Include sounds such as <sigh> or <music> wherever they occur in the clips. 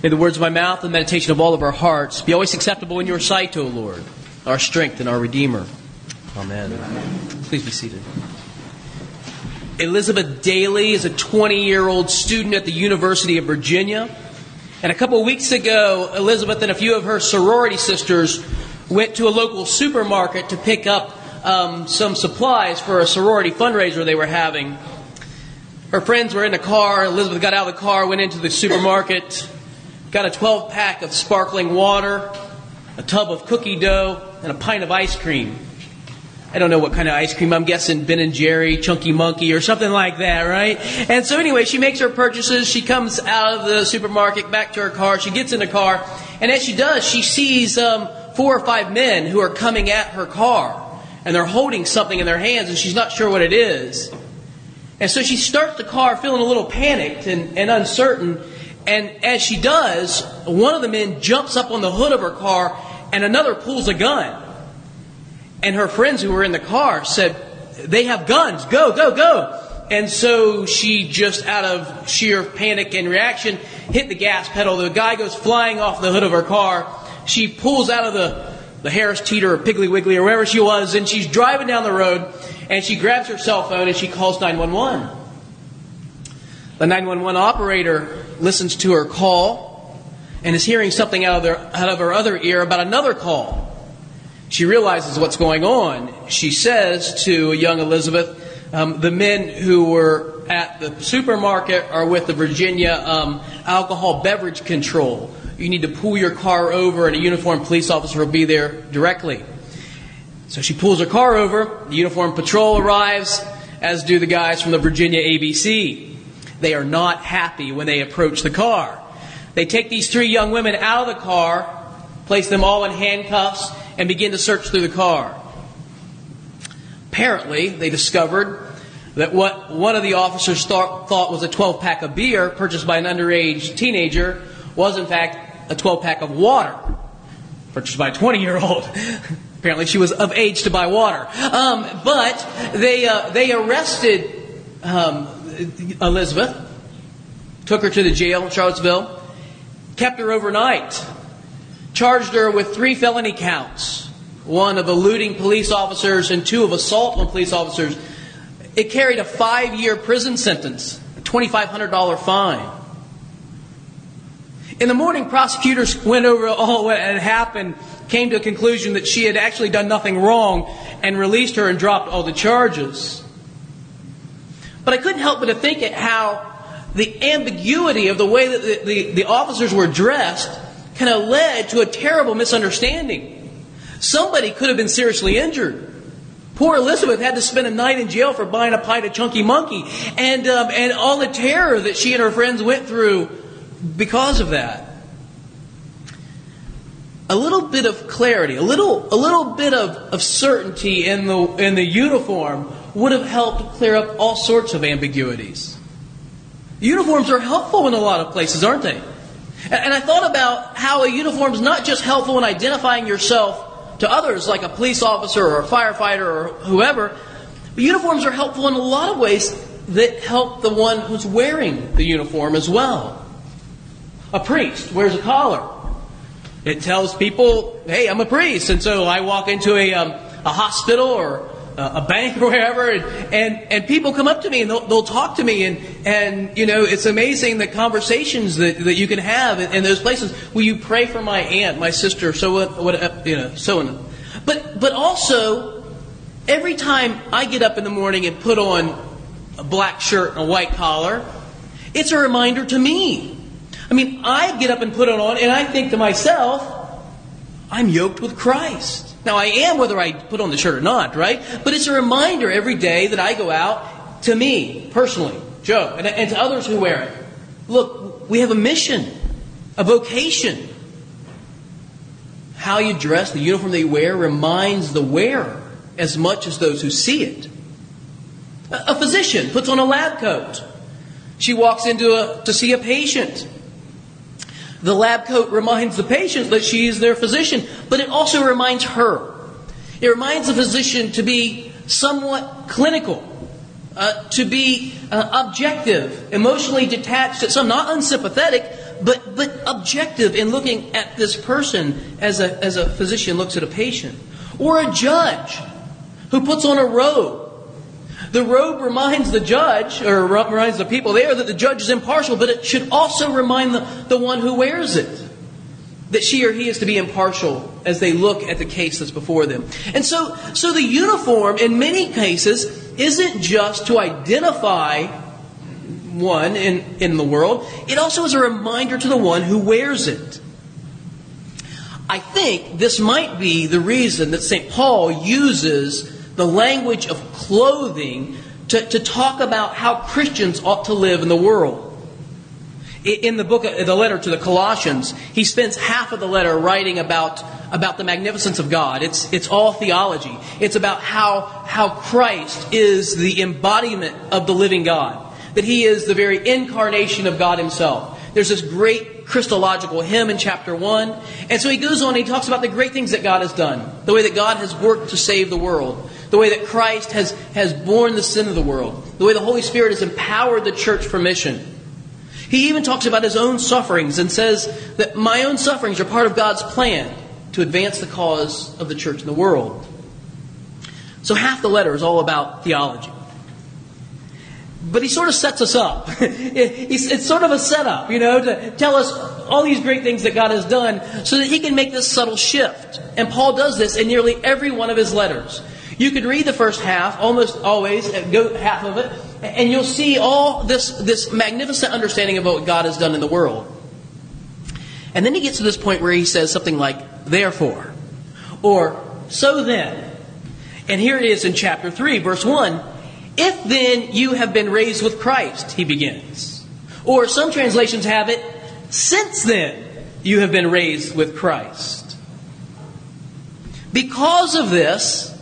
May the words of my mouth and the meditation of all of our hearts be always acceptable in your sight, O Lord, our strength and our Redeemer. Amen. Please be seated. Elizabeth Daly is a 20 year old student at the University of Virginia. And a couple of weeks ago, Elizabeth and a few of her sorority sisters went to a local supermarket to pick up um, some supplies for a sorority fundraiser they were having. Her friends were in the car. Elizabeth got out of the car, went into the supermarket, got a 12 pack of sparkling water, a tub of cookie dough, and a pint of ice cream. I don't know what kind of ice cream. I'm guessing Ben and Jerry, Chunky Monkey, or something like that, right? And so anyway, she makes her purchases. She comes out of the supermarket back to her car. She gets in the car, and as she does, she sees um, four or five men who are coming at her car, and they're holding something in their hands, and she's not sure what it is. And so she starts the car feeling a little panicked and, and uncertain. And as she does, one of the men jumps up on the hood of her car, and another pulls a gun. And her friends who were in the car said, They have guns. Go, go, go. And so she just out of sheer panic and reaction hit the gas pedal. The guy goes flying off the hood of her car. She pulls out of the, the Harris Teeter or Piggly Wiggly or wherever she was and she's driving down the road and she grabs her cell phone and she calls 911. The 911 operator listens to her call and is hearing something out of, their, out of her other ear about another call. She realizes what's going on. She says to young Elizabeth, um, the men who were at the supermarket are with the Virginia um, alcohol beverage control. You need to pull your car over, and a uniformed police officer will be there directly. So she pulls her car over. The uniformed patrol arrives, as do the guys from the Virginia ABC. They are not happy when they approach the car. They take these three young women out of the car, place them all in handcuffs, and begin to search through the car. Apparently, they discovered that what one of the officers thought, thought was a 12 pack of beer purchased by an underage teenager was, in fact, a 12 pack of water purchased by a 20 year old. <laughs> Apparently, she was of age to buy water. Um, but they, uh, they arrested um, Elizabeth, took her to the jail in Charlottesville, kept her overnight charged her with three felony counts one of eluding police officers and two of assault on police officers. It carried a five year prison sentence, a $2,500 fine. In the morning, prosecutors went over all what had happened, came to a conclusion that she had actually done nothing wrong, and released her and dropped all the charges. But I couldn't help but to think at how the ambiguity of the way that the, the, the officers were dressed kind of led to a terrible misunderstanding. Somebody could have been seriously injured. Poor Elizabeth had to spend a night in jail for buying a pie to Chunky Monkey, and um, and all the terror that she and her friends went through because of that. A little bit of clarity, a little a little bit of, of certainty in the in the uniform would have helped clear up all sorts of ambiguities. Uniforms are helpful in a lot of places, aren't they? And I thought about how a uniform is not just helpful in identifying yourself to others, like a police officer or a firefighter or whoever, but uniforms are helpful in a lot of ways that help the one who's wearing the uniform as well. A priest wears a collar. It tells people, hey, I'm a priest. And so I walk into a, um, a hospital or a bank or wherever, and, and, and people come up to me and they'll, they'll talk to me, and, and you know, it's amazing the conversations that, that you can have in, in those places. Will you pray for my aunt, my sister, so what, what uh, you know, so on. But, but also, every time I get up in the morning and put on a black shirt and a white collar, it's a reminder to me. I mean, I get up and put it on, and I think to myself, I'm yoked with Christ. Now, I am whether I put on the shirt or not, right? But it's a reminder every day that I go out to me, personally, Joe, and, and to others who wear it. Look, we have a mission, a vocation. How you dress, the uniform that you wear, reminds the wearer as much as those who see it. A physician puts on a lab coat. She walks into a, to see a patient. The lab coat reminds the patient that she is their physician, but it also reminds her. It reminds the physician to be somewhat clinical, uh, to be uh, objective, emotionally detached, at some not unsympathetic, but, but objective in looking at this person as a, as a physician looks at a patient. Or a judge who puts on a robe. The robe reminds the judge, or reminds the people there, that the judge is impartial, but it should also remind the, the one who wears it that she or he is to be impartial as they look at the case that's before them. And so, so the uniform, in many cases, isn't just to identify one in, in the world, it also is a reminder to the one who wears it. I think this might be the reason that St. Paul uses the language of clothing to, to talk about how Christians ought to live in the world. In the book, the letter to the Colossians, he spends half of the letter writing about, about the magnificence of God. It's, it's all theology. It's about how, how Christ is the embodiment of the living God that he is the very incarnation of God himself. There's this great Christological hymn in chapter 1. And so he goes on and he talks about the great things that God has done, the way that God has worked to save the world, the way that Christ has, has borne the sin of the world, the way the Holy Spirit has empowered the church for mission. He even talks about his own sufferings and says that my own sufferings are part of God's plan to advance the cause of the church in the world. So half the letter is all about theology. But he sort of sets us up. <laughs> it's sort of a setup, you know, to tell us all these great things that God has done so that he can make this subtle shift. And Paul does this in nearly every one of his letters. You could read the first half, almost always, uh, go half of it, and you'll see all this, this magnificent understanding of what God has done in the world. And then he gets to this point where he says something like, therefore, or so then. And here it is in chapter 3, verse 1. If then you have been raised with Christ, he begins. Or some translations have it, since then you have been raised with Christ. Because of this,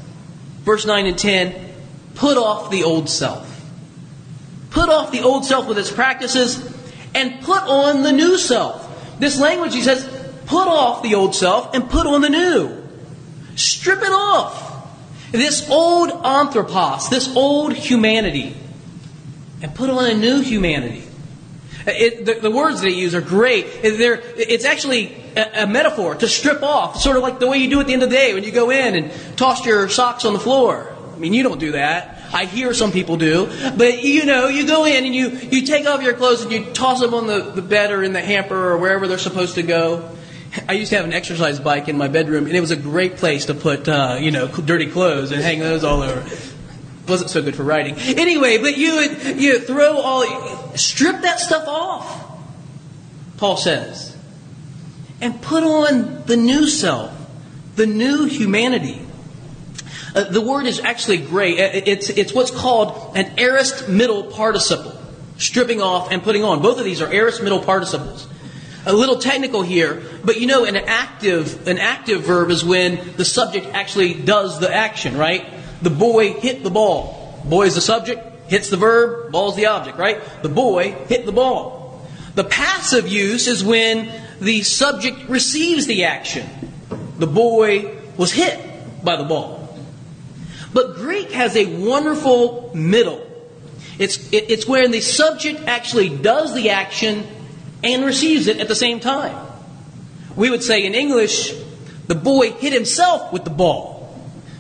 verse 9 and 10, put off the old self. Put off the old self with its practices and put on the new self. This language, he says, put off the old self and put on the new. Strip it off. This old anthropos, this old humanity, and put on a new humanity. It, the, the, words they use are great. They're, it's actually a, a, metaphor to strip off, sort of like the way you do at the end of the day when you go in and toss your socks on the floor. I mean, you don't do that. I hear some people do. But, you know, you go in and you, you take off your clothes and you toss them on the, the bed or in the hamper or wherever they're supposed to go. I used to have an exercise bike in my bedroom, and it was a great place to put, uh, you know, dirty clothes and hang those all over. Wasn't so good for riding. Anyway, but you would you throw all, strip that stuff off. Paul says, and put on the new self, the new humanity. Uh, the word is actually great. Uh, it's it's what's called an aorist middle participle, stripping off and putting on. Both of these are aorist middle participles a little technical here, but you know, an active, an active verb is when the subject actually does the action, right? The boy hit the ball. Boy is the subject, hits the verb, ball is the object, right? The boy hit the ball. The passive use is when the subject receives the action. The boy was hit by the ball. But Greek has a wonderful middle. It's, it, it's where the subject actually does the action and receives it at the same time. We would say in English, the boy hit himself with the ball.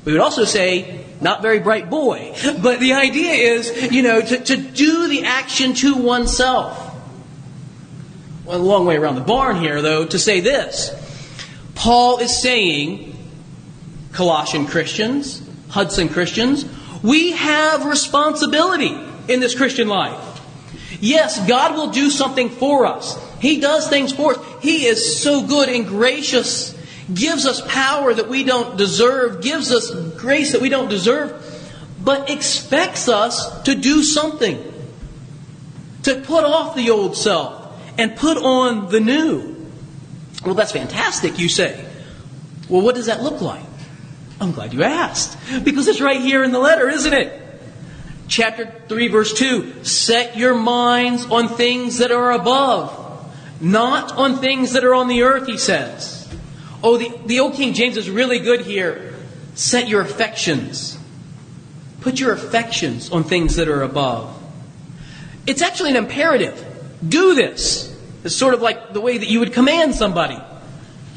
We would also say, not very bright boy. But the idea is, you know, to, to do the action to oneself. Well, a long way around the barn here, though, to say this. Paul is saying, Colossian Christians, Hudson Christians, we have responsibility in this Christian life. Yes, God will do something for us. He does things for us. He is so good and gracious, gives us power that we don't deserve, gives us grace that we don't deserve, but expects us to do something. To put off the old self and put on the new. Well, that's fantastic, you say. Well, what does that look like? I'm glad you asked. Because it's right here in the letter, isn't it? chapter 3, verse 2 Set your minds on things that are above, not on things that are on the earth, he says. Oh, the, the old King James is really good here. Set your affections. Put your affections on things that are above. It's actually an imperative. Do this. It's sort of like the way that you would command somebody,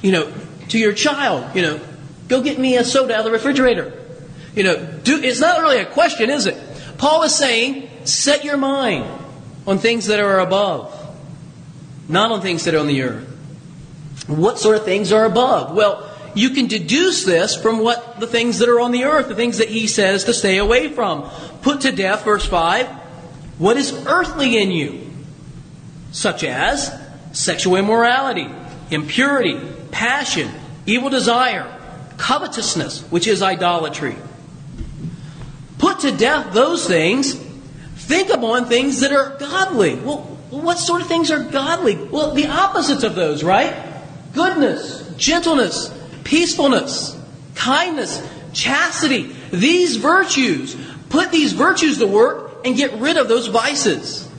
you know, to your child, you know, go get me a soda out of the refrigerator. You know, do, it's not really a question, is it? Paul is saying, set your mind on things that are above, not on things that are on the earth. What sort of things are above? Well, you can deduce this from what the things that are on the earth, the things that he says to stay away from. Put to death, verse 5, what is earthly in you, such as sexual immorality, impurity, passion, evil desire, covetousness, which is idolatry. Put to death those things. Think upon things that are godly. Well, what sort of things are godly? Well, the opposites of those, right? Goodness, gentleness, peacefulness, kindness, chastity. These virtues. Put these virtues to work and get rid of those vices.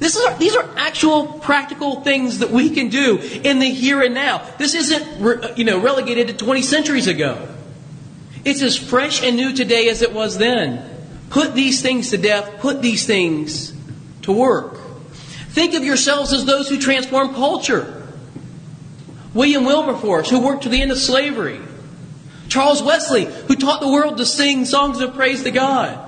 This is, these are actual practical things that we can do in the here and now. This isn't you know, relegated to 20 centuries ago. It's as fresh and new today as it was then. Put these things to death, put these things to work. Think of yourselves as those who transform culture. William Wilberforce, who worked to the end of slavery. Charles Wesley, who taught the world to sing songs of praise to God.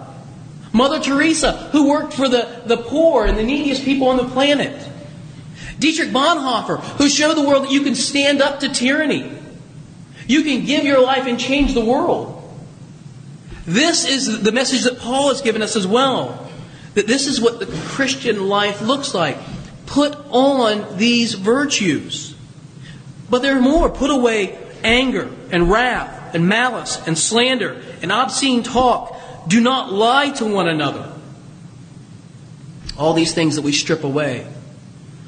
Mother Teresa, who worked for the, the poor and the neediest people on the planet. Dietrich Bonhoeffer, who showed the world that you can stand up to tyranny. You can give your life and change the world. This is the message that Paul has given us as well. That this is what the Christian life looks like. Put on these virtues. But there are more. Put away anger and wrath and malice and slander and obscene talk. Do not lie to one another. All these things that we strip away.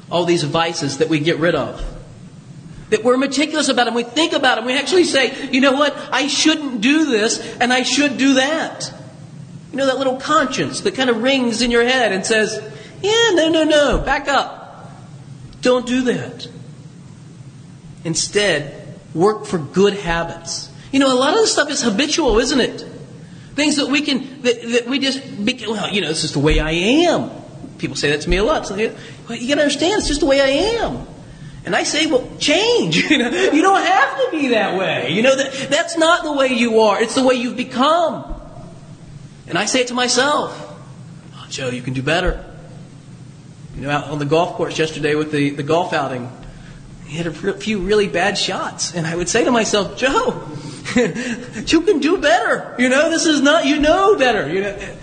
All these vices that we get rid of. That we're meticulous about and We think about them. We actually say, you know what? I shouldn't do this and I should do that. You know, that little conscience that kind of rings in your head and says, yeah, no, no, no, back up. Don't do that. Instead, work for good habits. You know, a lot of this stuff is habitual, isn't it? Things that we can, that, that we just, well, you know, this is the way I am. People say that to me a lot. So, well, you gotta understand, it's just the way I am. And I say, well, change. <laughs> You, you don't have to be that way. You know, that, that's not the way you are. It's the way you've become. And I say it to myself. Oh, Joe, you can do better. You know, out on the golf course yesterday with the, the golf outing, he had a few really bad shots. And I would say to myself, Joe, <laughs> you can do better. You know, this is not, you know better. You know,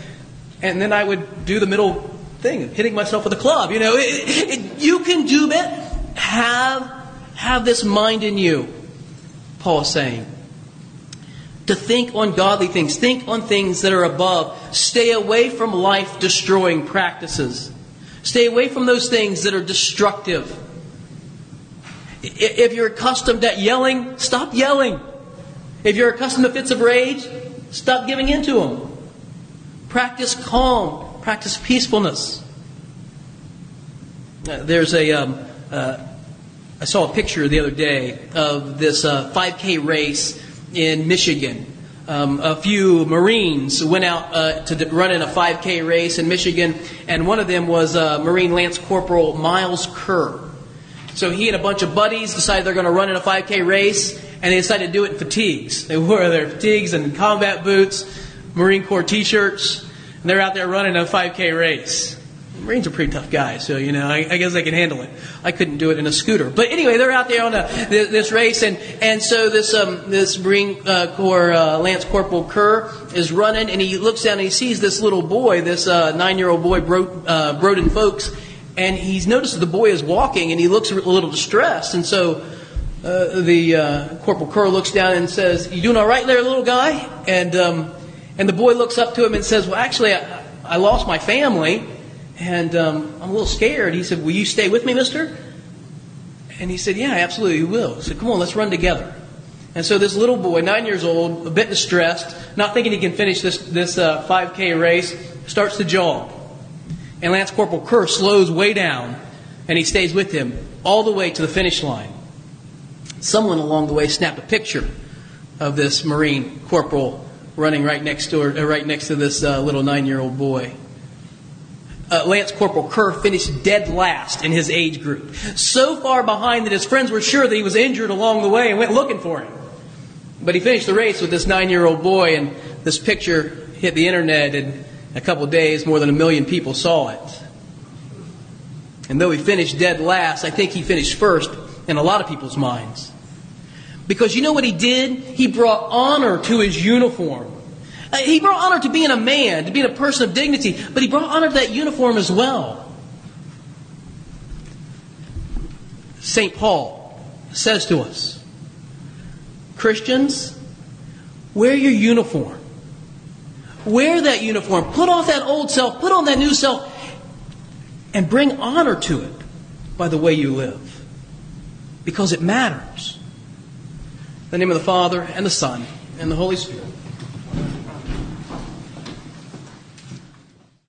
and then I would do the middle thing, hitting myself with a club. You know, it, it, you can do better. Have, have this mind in you, Paul is saying. To think on godly things, think on things that are above. Stay away from life destroying practices. Stay away from those things that are destructive. If you're accustomed to yelling, stop yelling. If you're accustomed to fits of rage, stop giving in to them. Practice calm, practice peacefulness. Uh, there's a um, uh, I saw a picture the other day of this uh, 5K race in Michigan. Um, a few Marines went out uh, to run in a 5K race in Michigan, and one of them was uh, Marine Lance Corporal Miles Kerr. So he and a bunch of buddies decided they're going to run in a 5K race, and they decided to do it in fatigues. They wore their fatigues and combat boots, Marine Corps T-shirts, and they're out there running a 5K race. Marines are pretty tough guys, so you know I, I, guess they can handle it. I couldn't do it in a scooter, but anyway, they're out there on a, this, this race, and and so this um, this Marine uh, Corps uh, Lance Corporal Kerr is running, and he looks down and he sees this little boy, this uh, nine year old boy, Bro, uh, Broden Folks, and he's noticed the boy is walking, and he looks a little distressed, and so. Uh, the uh, Corporal Kerr looks down and says, "You doing all right there, little guy?" And um, and the boy looks up to him and says, "Well, actually, I, I lost my family." And um, I'm a little scared. He said, Will you stay with me, mister? And he said, Yeah, absolutely, you will. He said, Come on, let's run together. And so this little boy, nine years old, a bit distressed, not thinking he can finish this, this uh, 5K race, starts to jog. And Lance Corporal Kerr slows way down, and he stays with him all the way to the finish line. Someone along the way snapped a picture of this Marine corporal running right next to, uh, right next to this uh, little nine year old boy. uh, Lance Corporal Kerr finished dead last in his age group. So far behind that his friends were sure that he was injured along the way and went looking for him. But he finished the race with this nine year old boy, and this picture hit the internet in a couple days. More than a million people saw it. And though he finished dead last, I think he finished first in a lot of people's minds. Because you know what he did? He brought honor to his uniform. Uh, he brought honor to being a man, to being a person of dignity, but he brought honor to that uniform as well. St. Paul says to us Christians, wear your uniform. Wear that uniform. Put off that old self. Put on that new self. And bring honor to it by the way you live. Because it matters. In the name of the Father, and the Son, and the Holy Spirit.